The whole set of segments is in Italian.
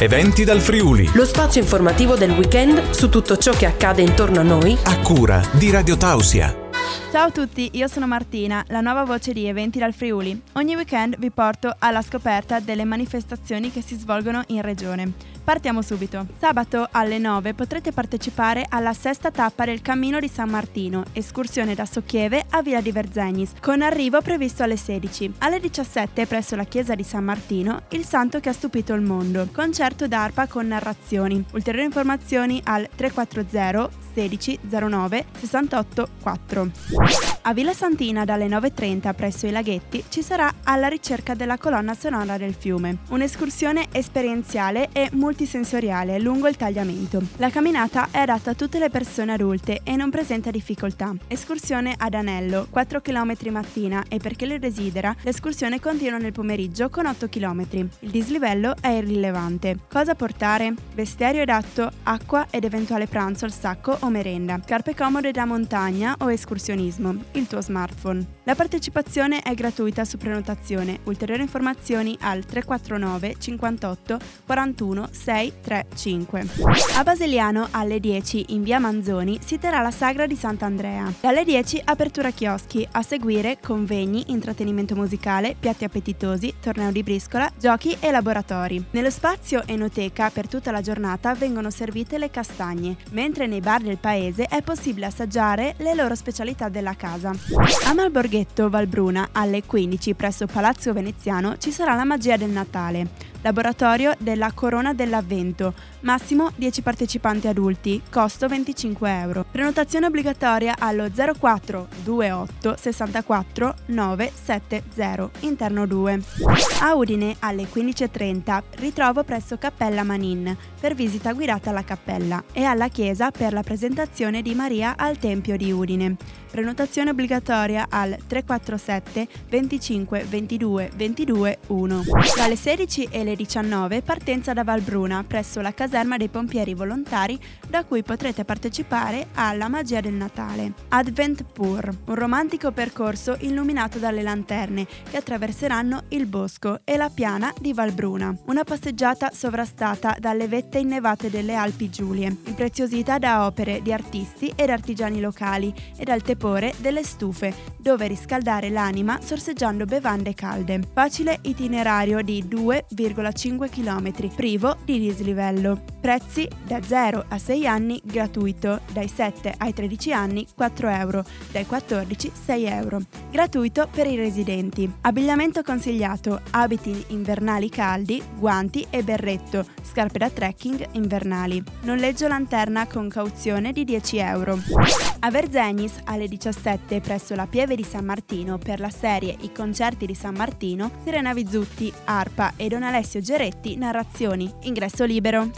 Eventi dal Friuli. Lo spazio informativo del weekend su tutto ciò che accade intorno a noi. A cura di Radio Tausia. Ciao a tutti, io sono Martina, la nuova voce di Eventi dal Friuli. Ogni weekend vi porto alla scoperta delle manifestazioni che si svolgono in regione. Partiamo subito. Sabato alle 9 potrete partecipare alla sesta tappa del Cammino di San Martino, escursione da Socchieve a Villa di Verzegnis, con arrivo previsto alle 16. Alle 17 presso la chiesa di San Martino, il santo che ha stupito il mondo. Concerto d'arpa con narrazioni. Ulteriori informazioni al 340 16 09 68 4. A Villa Santina dalle 9.30 presso i laghetti ci sarà alla ricerca della colonna sonora del fiume, un'escursione esperienziale e multisensoriale lungo il tagliamento. La camminata è adatta a tutte le persone adulte e non presenta difficoltà. Escursione ad Anello, 4 km mattina e per chi lo desidera, l'escursione continua nel pomeriggio con 8 km. Il dislivello è irrilevante. Cosa portare? Vestiario adatto, acqua ed eventuale pranzo al sacco o merenda, scarpe comode da montagna o escursionismo, il tuo smartphone. La partecipazione è gratuita su prenotazione. Ulteriori informazioni al 349 58 41 635. A Basiliano alle 10 in via Manzoni si terrà la sagra di Sant'Andrea. Dalle 10 apertura chioschi, a seguire convegni, intrattenimento musicale, piatti appetitosi, torneo di briscola, giochi e laboratori. Nello spazio enoteca per tutta la giornata vengono servite le castagne, mentre nei bar del paese è possibile assaggiare le loro specialità della casa. A Malborghetto Valbruna alle 15 presso Palazzo Veneziano ci sarà la magia del Natale. Laboratorio della Corona dell'Avvento, massimo 10 partecipanti adulti, costo 25 euro. Prenotazione obbligatoria allo 04 28 64 970, interno 2. A Udine alle 15.30 ritrovo presso Cappella Manin per visita guidata alla cappella e alla chiesa per la presentazione di Maria al Tempio di Udine. Prenotazione obbligatoria al 347 25 22 22 1. Dalle 16 e le 19 partenza da Valbruna presso la caserma dei pompieri volontari da cui potrete partecipare alla magia del Natale. Advent Pur, un romantico percorso illuminato dalle lanterne che attraverseranno il bosco e la piana di Valbruna. Una passeggiata sovrastata dalle vette innevate delle Alpi Giulie, impreziosita da opere di artisti ed artigiani locali e dal tepore delle stufe, dove riscaldare l'anima sorseggiando bevande calde. Facile itinerario di 2,5 km, privo di dislivello. Prezzi da 0 a 6 anni gratuito, dai 7 ai 13 anni 4 euro, dai 14 6 euro. Gratuito per i residenti. Abbigliamento consigliato, abiti invernali caldi, guanti e berretto, scarpe da trekking invernali. Noleggio lanterna con cauzione di 10 euro. A Verzenis alle 17 presso la Pieve di San Martino per la serie I concerti di San Martino, Serena Vizzutti, arpa e Don Alessio Geretti, narrazioni, ingresso libero.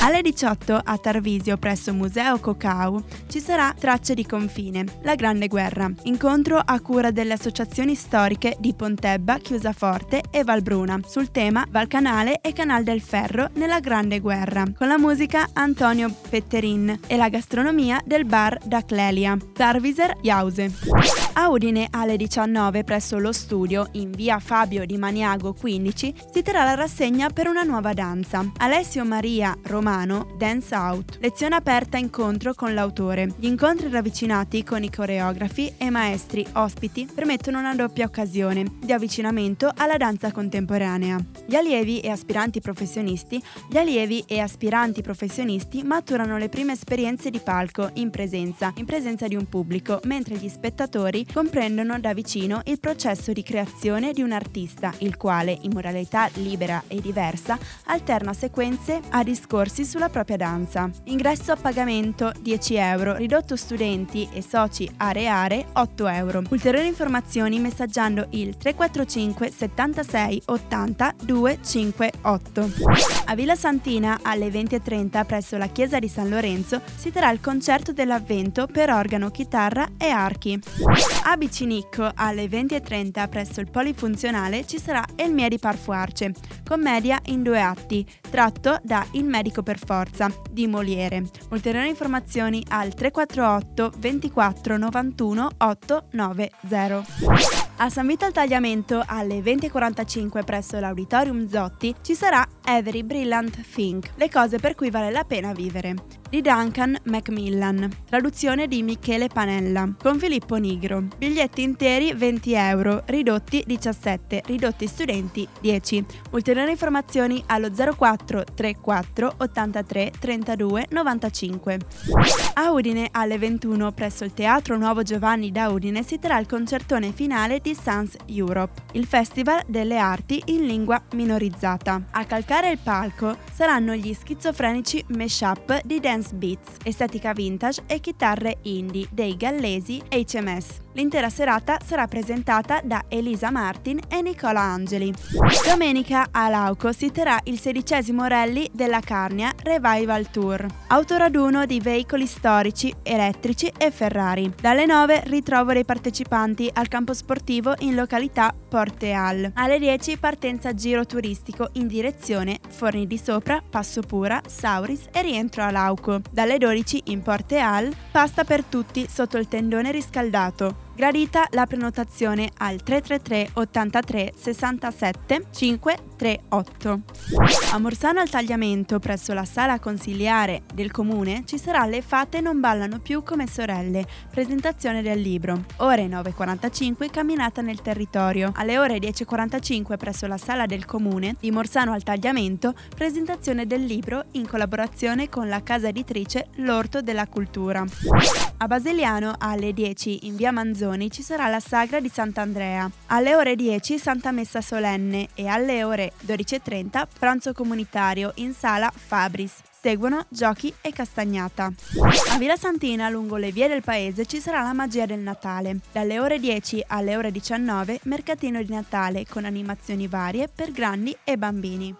Alle 18 a Tarvisio presso Museo Cocau ci sarà Tracce di confine, la Grande Guerra, incontro a cura delle associazioni storiche di Pontebba, Chiusaforte e Valbruna sul tema Valcanale e Canal del Ferro nella Grande Guerra, con la musica Antonio Petterin e la gastronomia del bar da Clelia, Tarviser Jause. A Udine alle 19 presso lo studio in via Fabio di Maniago 15 si terrà la rassegna per una nuova danza. Alessio Maria Romano Dance Out. Lezione aperta incontro con l'autore. Gli incontri ravvicinati con i coreografi e maestri ospiti permettono una doppia occasione di avvicinamento alla danza contemporanea. Gli allievi e aspiranti professionisti, gli allievi e aspiranti professionisti maturano le prime esperienze di palco in presenza, in presenza di un pubblico, mentre gli spettatori comprendono da vicino il processo di creazione di un artista, il quale, in modalità libera e diversa, alterna sequenze a discorsi sulla propria danza. Ingresso a pagamento 10 euro, ridotto studenti e soci aree aree 8 euro. Ulteriori informazioni messaggiando il 345 76 80 258. A Villa Santina alle 20.30 presso la chiesa di San Lorenzo si terrà il concerto dell'avvento per organo, chitarra e archi. A Bicinicco alle 20.30 presso il Polifunzionale ci sarà El Mie di Parfuarce, commedia in due atti, tratto da Il medico per forza di Moliere. Ulteriori informazioni al 348 24 91 890. A San Vito al Tagliamento alle 20.45 presso l'Auditorium Zotti ci sarà Every Brilliant Thing, le cose per cui vale la pena vivere di Duncan Macmillan, traduzione di Michele Panella, con Filippo Nigro. Biglietti interi 20 euro, ridotti 17, ridotti studenti 10. Ulteriori informazioni allo 04 34 83 32 95. A Udine alle 21 presso il Teatro Nuovo Giovanni da Udine si terrà il concertone finale di Sans Europe, il festival delle arti in lingua minorizzata. A calcare il palco saranno gli schizofrenici mashup di dance beats, estetica vintage e chitarre indie dei gallesi HMS. L'intera serata sarà presentata da Elisa Martin e Nicola Angeli. Domenica a Lauco si terrà il sedicesimo rally della Carnia Revival Tour, autoraduno di veicoli storici, elettrici e Ferrari. Dalle 9 ritrovo dei partecipanti al campo sportivo in località Porteal. Alle 10 partenza giro turistico in direzione Forni di Sopra, Passo Pura, Sauris e rientro a Lauco. Dalle 12 in Porteal, pasta per tutti sotto il tendone riscaldato. Gradita la prenotazione al 333 83 67 538. A Morsano al Tagliamento, presso la sala consiliare del comune, ci sarà Le fate non ballano più come sorelle, presentazione del libro. Ore 9.45 camminata nel territorio. Alle ore 10.45 presso la sala del comune di Morsano al Tagliamento, presentazione del libro in collaborazione con la casa editrice L'Orto della Cultura. A Basiliano alle 10 in via Manzoni Mazzoni ci sarà la sagra di Sant'Andrea. Alle ore 10 Santa Messa Solenne e alle ore 12.30 pranzo comunitario in sala Fabris. Seguono giochi e castagnata. A Villa Santina, lungo le vie del paese, ci sarà la magia del Natale. Dalle ore 10 alle ore 19, mercatino di Natale con animazioni varie per grandi e bambini.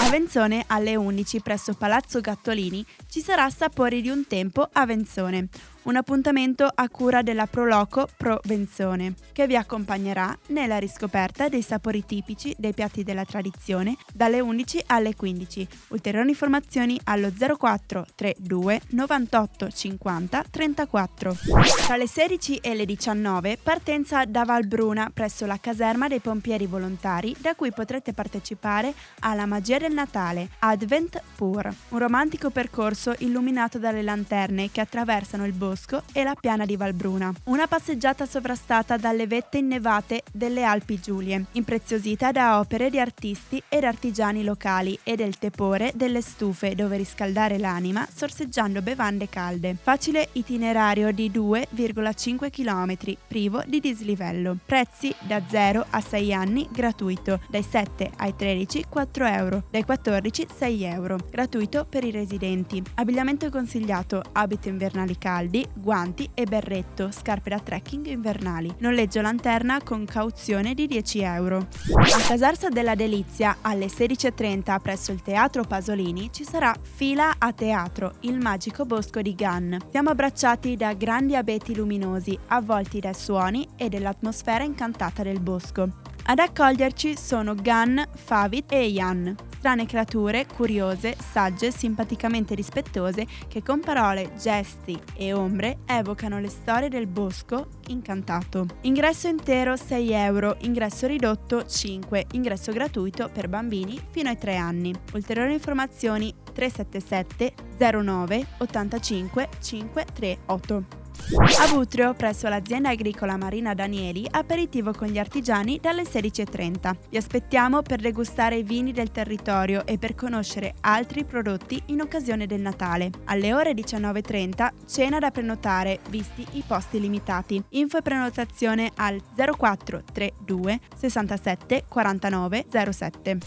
A Venzone, alle 11, presso Palazzo Gattolini, ci sarà Sapori di un tempo a Venzone, un appuntamento a cura della Proloco Provenzone, che vi accompagnerà nella riscoperta dei sapori tipici dei piatti della tradizione dalle 11 alle 15. Ulteriori informazioni allo 04 32 98 50 34. Tra le 16 e le 19 partenza da Valbruna presso la caserma dei pompieri volontari da cui potrete partecipare alla magia del Natale, Advent Pur, un romantico percorso illuminato dalle lanterne che attraversano il bosco Bosco e la piana di Valbruna. Una passeggiata sovrastata dalle vette innevate delle Alpi Giulie, impreziosita da opere di artisti ed artigiani locali e del tepore delle stufe dove riscaldare l'anima sorseggiando bevande calde. Facile itinerario di 2,5 km, privo di dislivello. Prezzi da 0 a 6 anni gratuito, dai 7 ai 13 4 euro, dai 14 6 euro, gratuito per i residenti. Abbigliamento consigliato, abiti invernali caldi, guanti e berretto, scarpe da trekking invernali. Noleggio lanterna con cauzione di 10 euro. A Casarsa della Delizia alle 16.30 presso il Teatro Pasolini ci sarà Fila a Teatro, il magico bosco di Gann. Siamo abbracciati da grandi abeti luminosi, avvolti dai suoni e dell'atmosfera incantata del bosco. Ad accoglierci sono Gunn, Favit e Jan, strane creature curiose, sagge, simpaticamente rispettose che con parole, gesti e ombre evocano le storie del bosco incantato. Ingresso intero 6 euro, ingresso ridotto 5, ingresso gratuito per bambini fino ai 3 anni. Ulteriori informazioni 377 09 85 538. A Butrio, presso l'azienda agricola Marina Danieli, aperitivo con gli artigiani dalle 16.30. Vi aspettiamo per degustare i vini del territorio e per conoscere altri prodotti in occasione del Natale. Alle ore 19.30 cena da prenotare, visti i posti limitati. Info e prenotazione al 0432 67 49 07.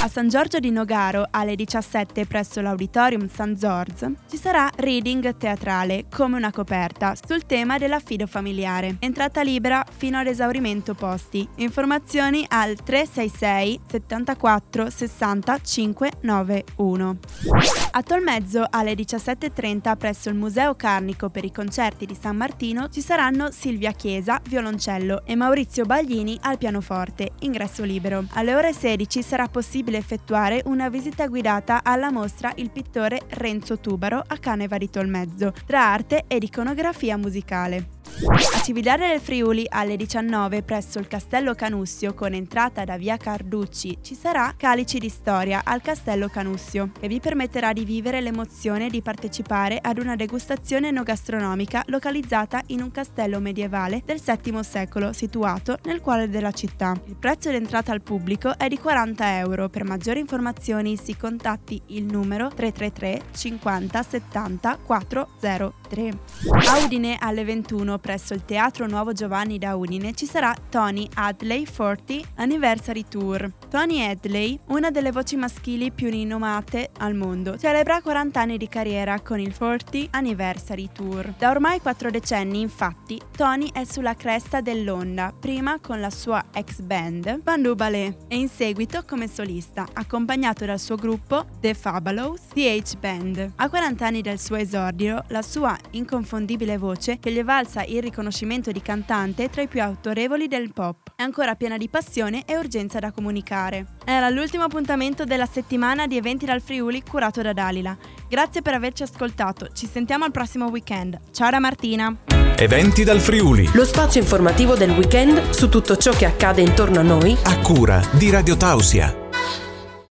A San Giorgio di Nogaro, alle 17 presso l'Auditorium San Zorz, ci sarà reading teatrale come una coperta sul tema dell'affido familiare. Entrata libera fino ad esaurimento posti. Informazioni al 366 74 60 591. A Tolmezzo alle 17.30 presso il Museo Carnico per i concerti di San Martino ci saranno Silvia Chiesa, violoncello e Maurizio Baglini al pianoforte, ingresso libero. Alle ore 16 sarà possibile effettuare una visita guidata alla mostra Il pittore Renzo Tubaro a Caneva di Tolmezzo, tra arte ed iconografia musicale. A Cividale del Friuli alle 19 presso il Castello Canussio con entrata da via Carducci ci sarà Calici di Storia al Castello Canussio che vi permetterà di vivere l'emozione di partecipare ad una degustazione enogastronomica localizzata in un castello medievale del VII secolo situato nel cuore della città. Il prezzo d'entrata al pubblico è di 40 euro. Per maggiori informazioni si contatti il numero 333 50 70 403. A Udine alle 21 presso il Teatro Nuovo Giovanni da Udine ci sarà Tony Hadley 40 Anniversary Tour. Tony Hadley, una delle voci maschili più rinomate al mondo, celebra 40 anni di carriera con il 40 Anniversary Tour. Da ormai 4 decenni, infatti, Tony è sulla cresta dell'onda, prima con la sua ex band Bandu Ballet e in seguito come solista, accompagnato dal suo gruppo The Fabulous PH Band. A 40 anni del suo esordio, la sua inconfondibile voce che gli valsa il riconoscimento di cantante tra i più autorevoli del pop. È ancora piena di passione e urgenza da comunicare. Era l'ultimo appuntamento della settimana di eventi dal Friuli curato da Dalila. Grazie per averci ascoltato, ci sentiamo al prossimo weekend. Ciao da Martina! Eventi dal Friuli. Lo spazio informativo del weekend su tutto ciò che accade intorno a noi A cura di Radio Tausia.